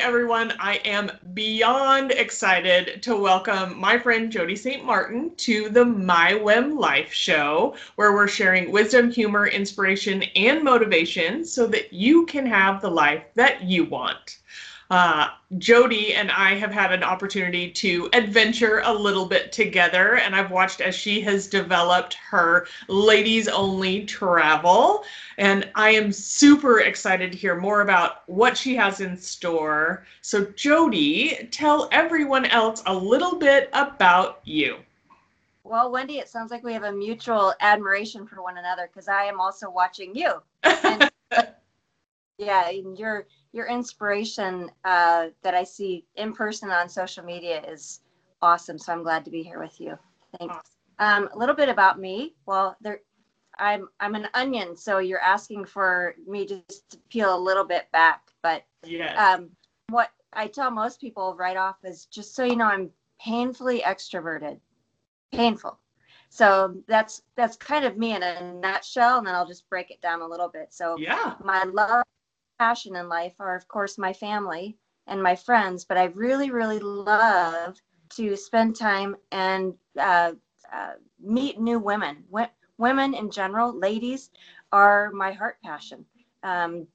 everyone. I am beyond excited to welcome my friend Jody St. Martin to the My Whim Life Show, where we're sharing wisdom, humor, inspiration, and motivation so that you can have the life that you want. Uh, Jody and I have had an opportunity to adventure a little bit together, and I've watched as she has developed her ladies only travel. And I am super excited to hear more about what she has in store. So, Jody, tell everyone else a little bit about you. Well, Wendy, it sounds like we have a mutual admiration for one another because I am also watching you. And, yeah, and you're your inspiration uh, that I see in person on social media is awesome. So I'm glad to be here with you. Thanks. Um, a little bit about me. Well, there, I'm I'm an onion, so you're asking for me just to peel a little bit back. But yes. um, what I tell most people right off is just so you know, I'm painfully extroverted. Painful. So that's that's kind of me in a nutshell, and then I'll just break it down a little bit. So yeah, my love passion in life are, of course, my family and my friends, but I really, really love to spend time and uh, uh, meet new women. W- women in general, ladies, are my heart passion. Um,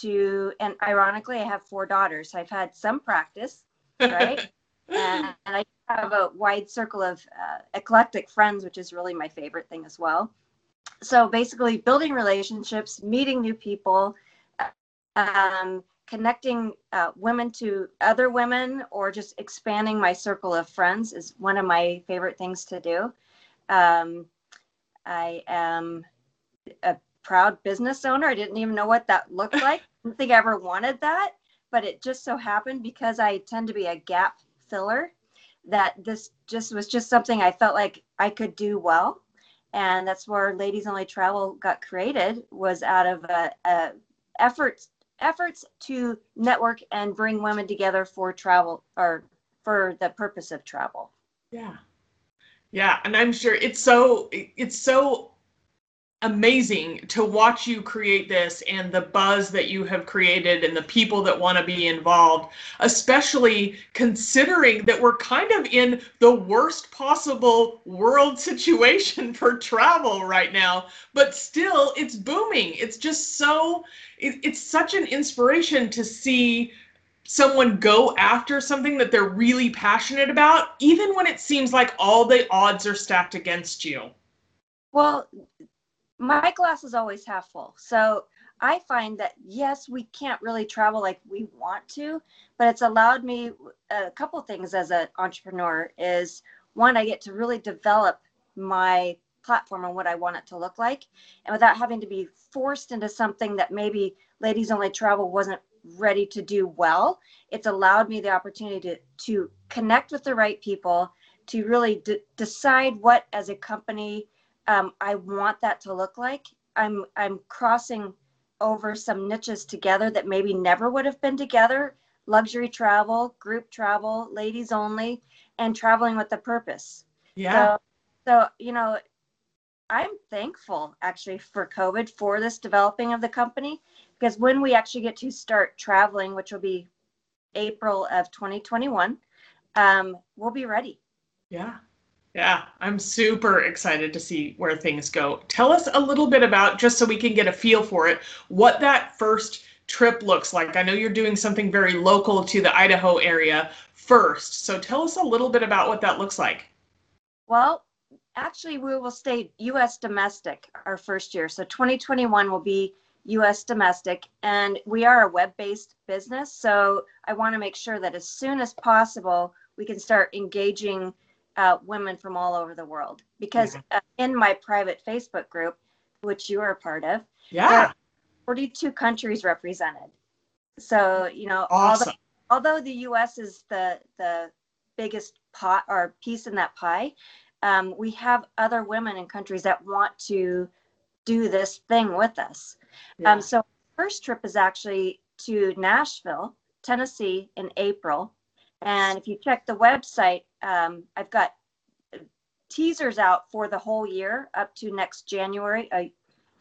to and ironically, I have four daughters. I've had some practice, right? and, and, I have a wide circle of uh, eclectic friends, which is really my favorite thing as well. So basically, building relationships, meeting new people, um, connecting uh, women to other women or just expanding my circle of friends is one of my favorite things to do. Um, I am a proud business owner. I didn't even know what that looked like. I don't think I ever wanted that, but it just so happened because I tend to be a gap filler that this just was just something I felt like I could do well. And that's where Ladies Only Travel got created was out of a, a effort efforts to network and bring women together for travel or for the purpose of travel. Yeah. Yeah, and I'm sure it's so it's so amazing to watch you create this and the buzz that you have created and the people that want to be involved, especially considering that we're kind of in the worst possible world situation for travel right now, but still it's booming. It's just so, it, it's such an inspiration to see someone go after something that they're really passionate about, even when it seems like all the odds are stacked against you. Well, my glass is always half full. So I find that yes, we can't really travel like we want to, but it's allowed me a couple things as an entrepreneur is one, I get to really develop my platform and what I want it to look like. And without having to be forced into something that maybe ladies only travel wasn't ready to do well, it's allowed me the opportunity to, to connect with the right people, to really d- decide what as a company um, I want that to look like. I'm I'm crossing over some niches together that maybe never would have been together. Luxury travel group travel ladies only and traveling with a purpose. Yeah. So, so you know i'm thankful actually for covid for this developing of the company because when we actually get to start traveling which will be april of 2021 um, we'll be ready. Yeah yeah, I'm super excited to see where things go. Tell us a little bit about, just so we can get a feel for it, what that first trip looks like. I know you're doing something very local to the Idaho area first. So tell us a little bit about what that looks like. Well, actually, we will stay US domestic our first year. So 2021 will be US domestic, and we are a web based business. So I want to make sure that as soon as possible, we can start engaging uh, women from all over the world because mm-hmm. uh, in my private Facebook group, which you are a part of, yeah, 42 countries represented. So you know, awesome. although, although the U.S. is the the biggest pot or piece in that pie, um, we have other women in countries that want to do this thing with us. Yeah. Um, so first trip is actually to Nashville, Tennessee in April. And if you check the website, um, I've got teasers out for the whole year up to next January, a,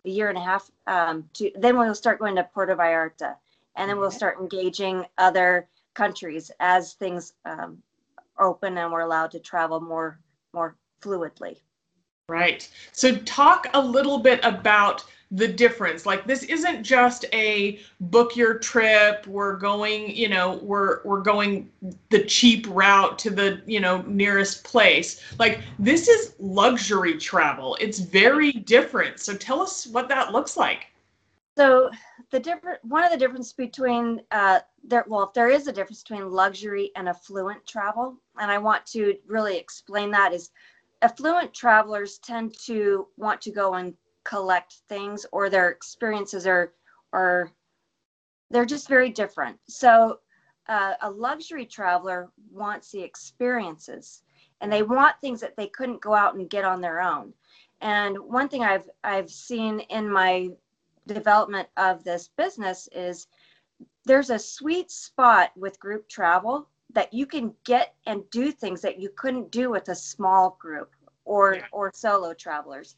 a year and a half. Um, to then we'll start going to Puerto Vallarta, and then we'll start engaging other countries as things um, open and we're allowed to travel more more fluidly. Right. So talk a little bit about the difference. Like this isn't just a book your trip, we're going, you know, we're we're going the cheap route to the, you know, nearest place. Like this is luxury travel. It's very different. So tell us what that looks like. So the different one of the difference between uh there well there is a difference between luxury and affluent travel and I want to really explain that is affluent travelers tend to want to go and collect things or their experiences are are they're just very different so uh, a luxury traveler wants the experiences and they want things that they couldn't go out and get on their own and one thing i've i've seen in my development of this business is there's a sweet spot with group travel that you can get and do things that you couldn't do with a small group or yeah. or solo travelers.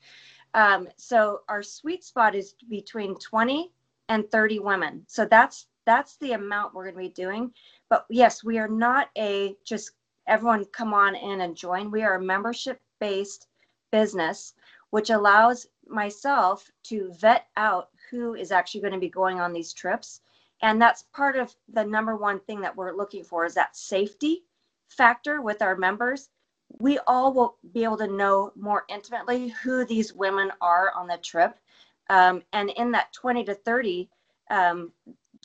Um, so our sweet spot is between 20 and 30 women. So that's that's the amount we're going to be doing. But yes, we are not a just everyone come on in and join. We are a membership based business, which allows myself to vet out who is actually going to be going on these trips and that's part of the number one thing that we're looking for is that safety factor with our members we all will be able to know more intimately who these women are on the trip um, and in that 20 to 30 um,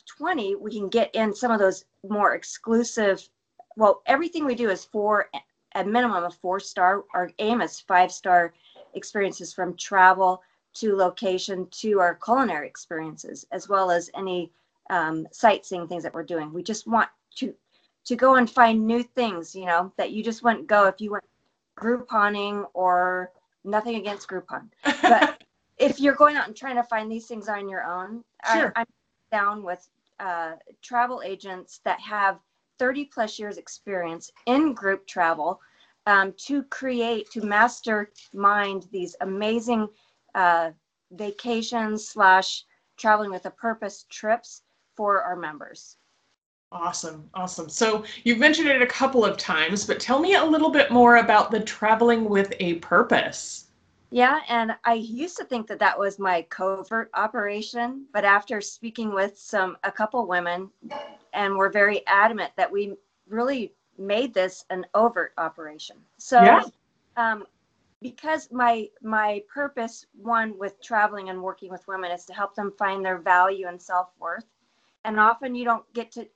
20 we can get in some of those more exclusive well everything we do is for a minimum of four star our aim is five star experiences from travel to location to our culinary experiences as well as any um, sightseeing things that we're doing. We just want to to go and find new things, you know, that you just wouldn't go if you went Grouponing or nothing against Groupon. But if you're going out and trying to find these things on your own, sure. I, am down with uh, travel agents that have 30 plus years experience in group travel um, to create, to mastermind these amazing uh, vacations slash traveling with a purpose trips for our members. Awesome, awesome. So you've mentioned it a couple of times, but tell me a little bit more about the traveling with a purpose. Yeah, and I used to think that that was my covert operation, but after speaking with some a couple women, and we're very adamant that we really made this an overt operation. So, yeah. um, because my my purpose, one with traveling and working with women, is to help them find their value and self worth and often you don't get to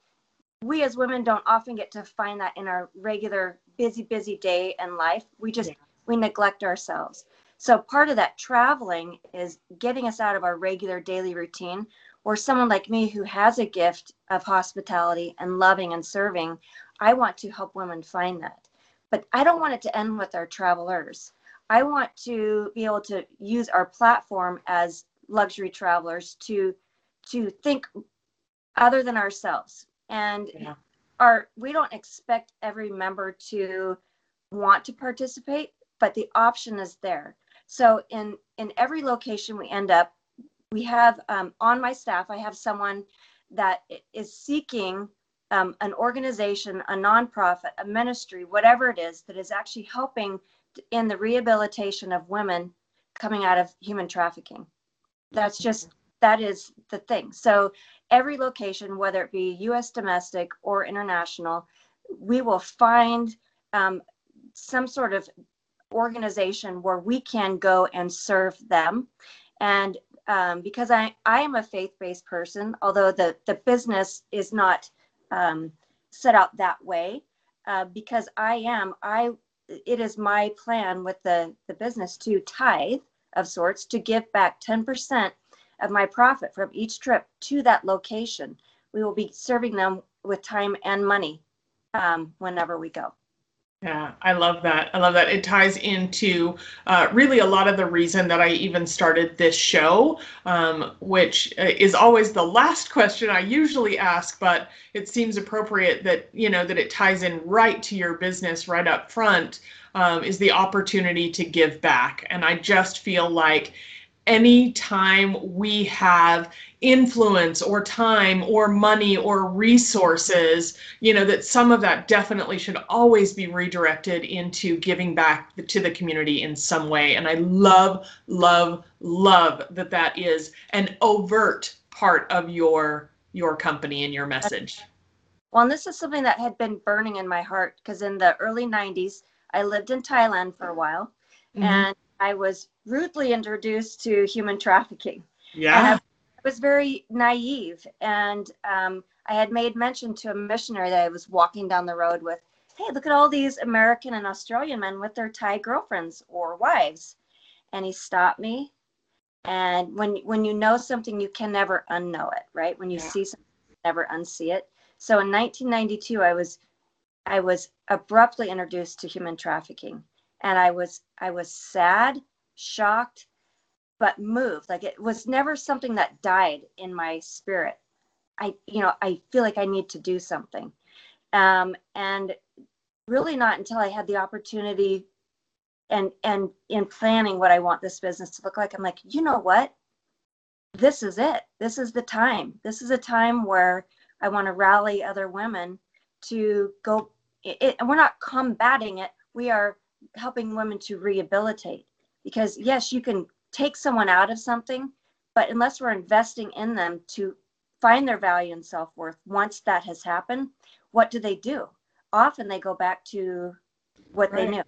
we as women don't often get to find that in our regular busy busy day and life we just yeah. we neglect ourselves so part of that traveling is getting us out of our regular daily routine or someone like me who has a gift of hospitality and loving and serving i want to help women find that but i don't want it to end with our travelers i want to be able to use our platform as luxury travelers to to think other than ourselves. And yeah. our we don't expect every member to want to participate, but the option is there. So in in every location we end up, we have um, on my staff, I have someone that is seeking um, an organization, a nonprofit, a ministry, whatever it is, that is actually helping in the rehabilitation of women coming out of human trafficking. That's just that is the thing. So every location, whether it be US domestic or international, we will find um, some sort of organization where we can go and serve them. And um, because I, I am a faith-based person, although the, the business is not um, set out that way, uh, because I am, I it is my plan with the, the business to tithe of sorts to give back 10% of my profit from each trip to that location. We will be serving them with time and money um, whenever we go. Yeah, I love that. I love that. It ties into uh, really a lot of the reason that I even started this show, um, which uh, is always the last question I usually ask, but it seems appropriate that you know that it ties in right to your business right up front. Um, is the opportunity to give back, and I just feel like anytime we have influence or time or money or resources, you know, that some of that definitely should always be redirected into giving back to the community in some way. And I love, love, love that that is an overt part of your your company and your message. Well, and this is something that had been burning in my heart because in the early 90s, I lived in Thailand for a while mm-hmm. and I was rudely introduced to human trafficking. Yeah. I, was very naive. And um, I had made mention to a missionary that I was walking down the road with, hey, look at all these American and Australian men with their Thai girlfriends or wives. And he stopped me. And when when you know something, you can never unknow it, right? When you yeah. see something, you never unsee it. So in 1992, I was I was abruptly introduced to human trafficking, and I was I was sad, shocked, but moved. Like it was never something that died in my spirit. I you know I feel like I need to do something, um, and really not until I had the opportunity and and in planning what I want this business to look like, I'm like, you know what? This is it. This is the time. This is a time where I want to rally other women to go. It, and we're not combating it. We are helping women to rehabilitate because yes, you can take someone out of something, but unless we're investing in them to find their value and self worth, once that has happened, what do they do? Often they go back to what right. they knew.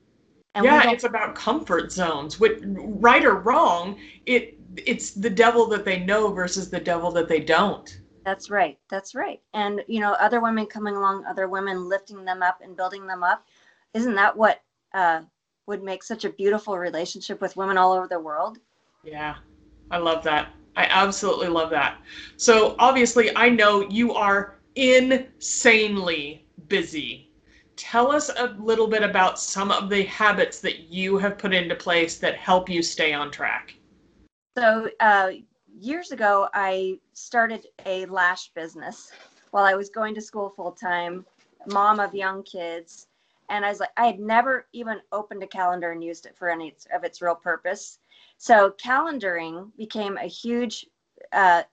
And yeah, it's about comfort zones. What, right or wrong, it it's the devil that they know versus the devil that they don't. That's right. That's right. And you know, other women coming along, other women lifting them up and building them up. Isn't that what uh, would make such a beautiful relationship with women all over the world? Yeah, I love that. I absolutely love that. So obviously, I know you are insanely busy. Tell us a little bit about some of the habits that you have put into place that help you stay on track. So, uh, years ago, I started a lash business while I was going to school full time, mom of young kids. And I was like, I had never even opened a calendar and used it for any of its real purpose. So, calendaring became a huge uh,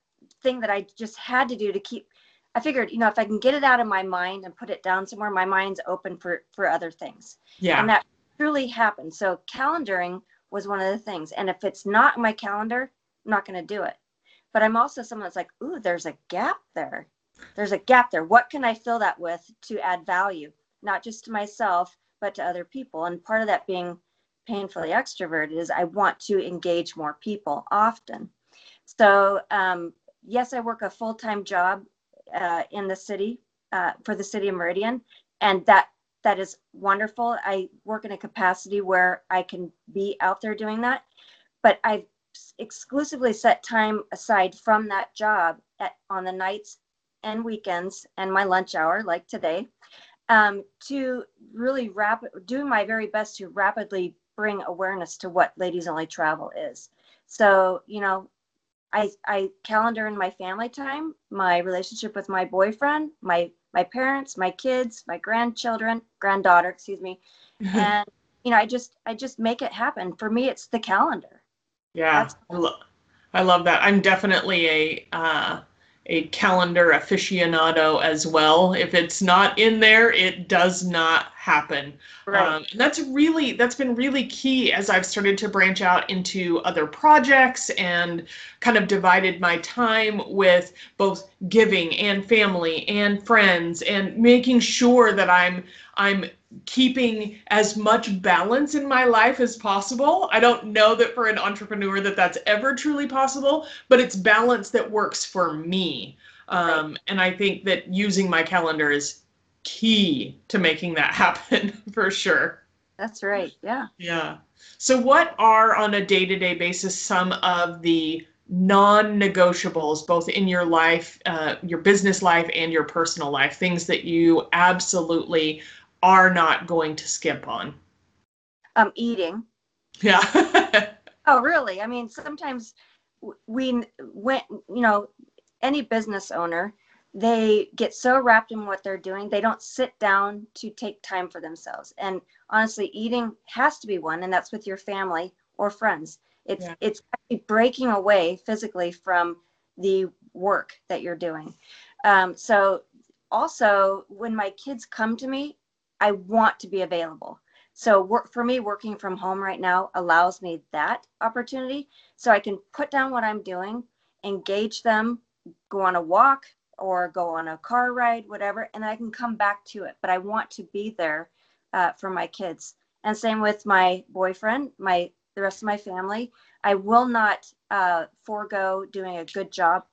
thing that I just had to do to keep. I figured, you know, if I can get it out of my mind and put it down somewhere, my mind's open for for other things. Yeah. And that truly happened. So, calendaring was one of the things. And if it's not in my calendar, I'm not going to do it. But I'm also someone that's like, ooh, there's a gap there. There's a gap there. What can I fill that with to add value, not just to myself, but to other people? And part of that being painfully extroverted is I want to engage more people often. So, um, yes, I work a full time job uh, in the city uh, for the city of Meridian, and that that is wonderful. I work in a capacity where I can be out there doing that, but I've exclusively set time aside from that job at, on the nights and weekends and my lunch hour, like today, um, to really rapid, doing my very best to rapidly bring awareness to what ladies only travel is. So, you know, I, I calendar in my family time, my relationship with my boyfriend, my my parents, my kids, my grandchildren, granddaughter, excuse me, and you know, I just I just make it happen. For me, it's the calendar. Yeah, I, lo- I love that. I'm definitely a uh, a calendar aficionado as well. If it's not in there, it does not happen. Right. Um, and that's really that's been really key as I've started to branch out into other projects and kind of divided my time with both giving and family and friends and making sure that I'm I'm keeping as much balance in my life as possible. I don't know that for an entrepreneur that that's ever truly possible, but it's balance that works for me. Um, right. And I think that using my calendar is key to making that happen for sure. That's right. Yeah. Yeah. So, what are on a day to day basis some of the non negotiables, both in your life, uh, your business life, and your personal life, things that you absolutely are not going to skip on? Um, eating. Yeah. oh, really? I mean, sometimes we went, you know, any business owner, they get so wrapped in what they're doing, they don't sit down to take time for themselves. And honestly, eating has to be one, and that's with your family or friends. It's Yeah. it's breaking away physically from the work that you're doing. Um, so also when my kids come to me, I want to be available. So work for me, working from home right now allows me that opportunity. So I can put down what I'm doing, engage them, go on a walk or go on a car ride, whatever, and I can come back to it. But I want to be there uh, for my kids. And same with my boyfriend, my the rest of my family. I will not uh, forego doing a good job,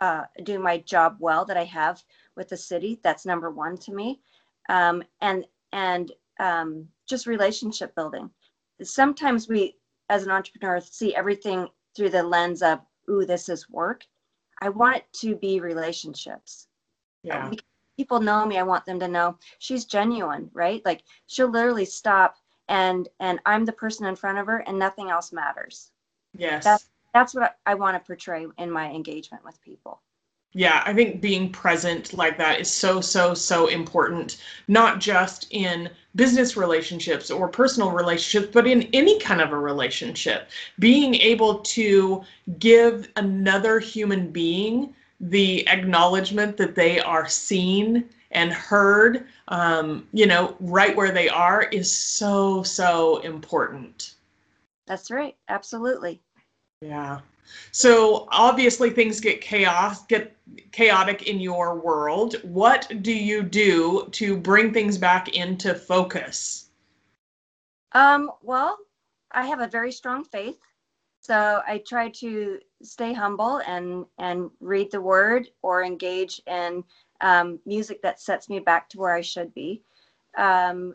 uh, doing my job well that I have with the city. That's number one to me. Um, and and um, just relationship building. Sometimes we, as an entrepreneur, see everything through the lens of, "Ooh, this is work." I want it to be relationships. Yeah. Because people know me. I want them to know she's genuine, right? Like she'll literally stop and and I'm the person in front of her, and nothing else matters. Yes. That's that's what I, I want to portray in my engagement with people. Yeah, I think being present like that is so, so, so important, not just in business relationships or personal relationships, but in any kind of a relationship. Being able to give another human being the acknowledgement that they are seen and heard, um, you know, right where they are is so, so important. That's right. Absolutely. Yeah. So obviously things get chaos, get chaotic in your world. What do you do to bring things back into focus? Um, well, I have a very strong faith. So I try to stay humble and and read the word or engage in um, music that sets me back to where I should be. Um,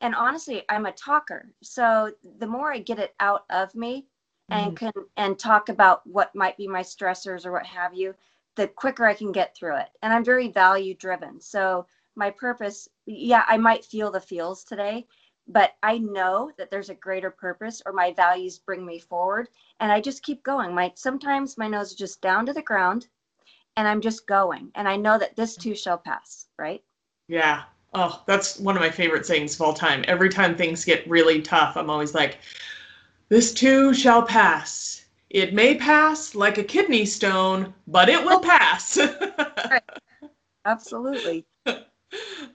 and honestly, I'm a talker. So the more I get it out of me and mm-hmm. can and talk about what might be my stressors or what have you, the quicker I can get through it. And I'm very value driven. So my purpose, yeah, I might feel the feels today, but I know that there's a greater purpose or my values bring me forward and I just keep going. My sometimes my nose is just down to the ground and I'm just going and I know that this too shall pass, right? Yeah. Oh, that's one of my favorite sayings of all time. Every time things get really tough, I'm always like, this too shall pass. It may pass like a kidney stone, but it will pass. Absolutely.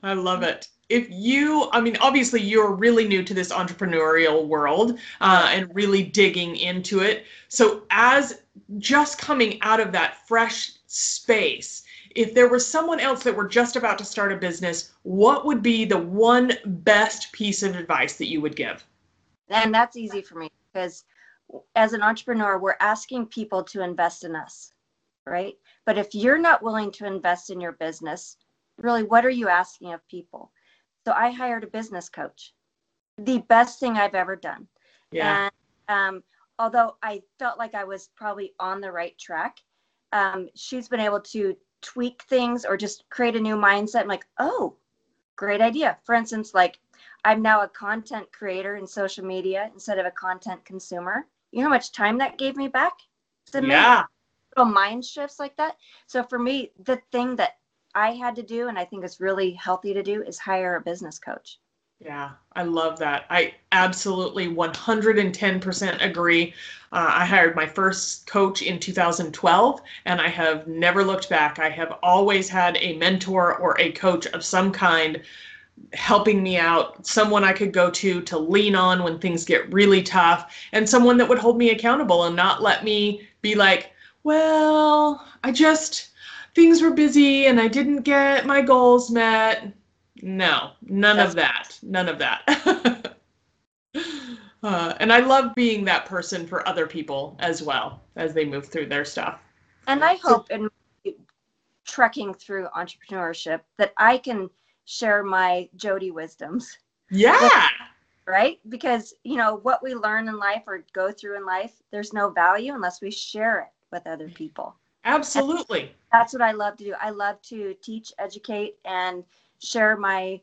I love it. If you, I mean, obviously you're really new to this entrepreneurial world uh, and really digging into it. So, as just coming out of that fresh space, if there was someone else that were just about to start a business, what would be the one best piece of advice that you would give? And that's easy for me because as an entrepreneur, we're asking people to invest in us, right? But if you're not willing to invest in your business, really, what are you asking of people? So I hired a business coach, the best thing I've ever done. Yeah. And um, although I felt like I was probably on the right track, um, she's been able to tweak things or just create a new mindset. I'm like, oh, great idea. For instance, like I'm now a content creator in social media instead of a content consumer. You know how much time that gave me back? To yeah. little mind shifts like that. So for me, the thing that I had to do, and I think is really healthy to do, is hire a business coach. Yeah, I love that. I absolutely 110% agree. Uh, I hired my first coach in 2012 and I have never looked back. I have always had a mentor or a coach of some kind helping me out, someone I could go to to lean on when things get really tough, and someone that would hold me accountable and not let me be like, well, I just, things were busy and I didn't get my goals met. No, none That's- of that. None of that. uh, and I love being that person for other people as well as they move through their stuff. And I hope in trekking through entrepreneurship that I can share my Jody wisdoms, Yeah. right? Because, you know, what we learn in life or go through in life, there's no value unless we share it with other people. Absolutely. That's what I love to do. I love to teach, educate, and share my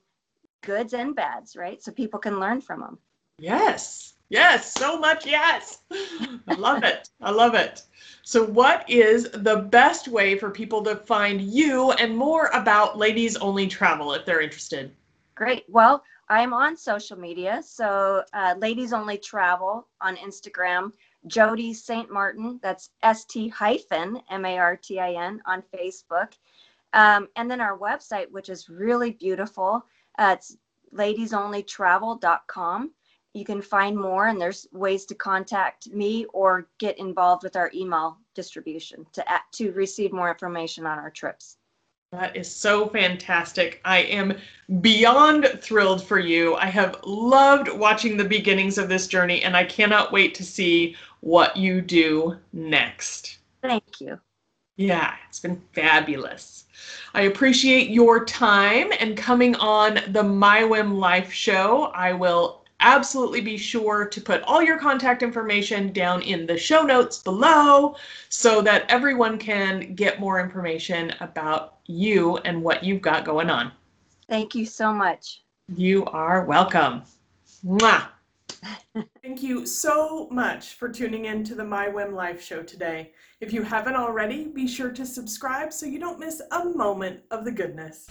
goods and bads, right? So people can learn from them. Yes. Yes. So much. Yes. I love it. I love it. So, what is the best way for people to find you and more about Ladies Only Travel if they're interested? Great. Well, I'm on social media. So, uh, Ladies Only Travel on Instagram. Jody St. Martin, that's S T hyphen M A R T I N on Facebook. Um, and then our website, which is really beautiful, uh, it's ladiesonlytravel.com. You can find more, and there's ways to contact me or get involved with our email distribution to, to receive more information on our trips. That is so fantastic. I am beyond thrilled for you. I have loved watching the beginnings of this journey, and I cannot wait to see what you do next. Thank you. Yeah, it's been fabulous. I appreciate your time and coming on the My Whim Life show. I will absolutely be sure to put all your contact information down in the show notes below so that everyone can get more information about you and what you've got going on. Thank you so much. You are welcome. Mwah. Thank you so much for tuning in to the My Whim Life show today. If you haven't already, be sure to subscribe so you don't miss a moment of the goodness.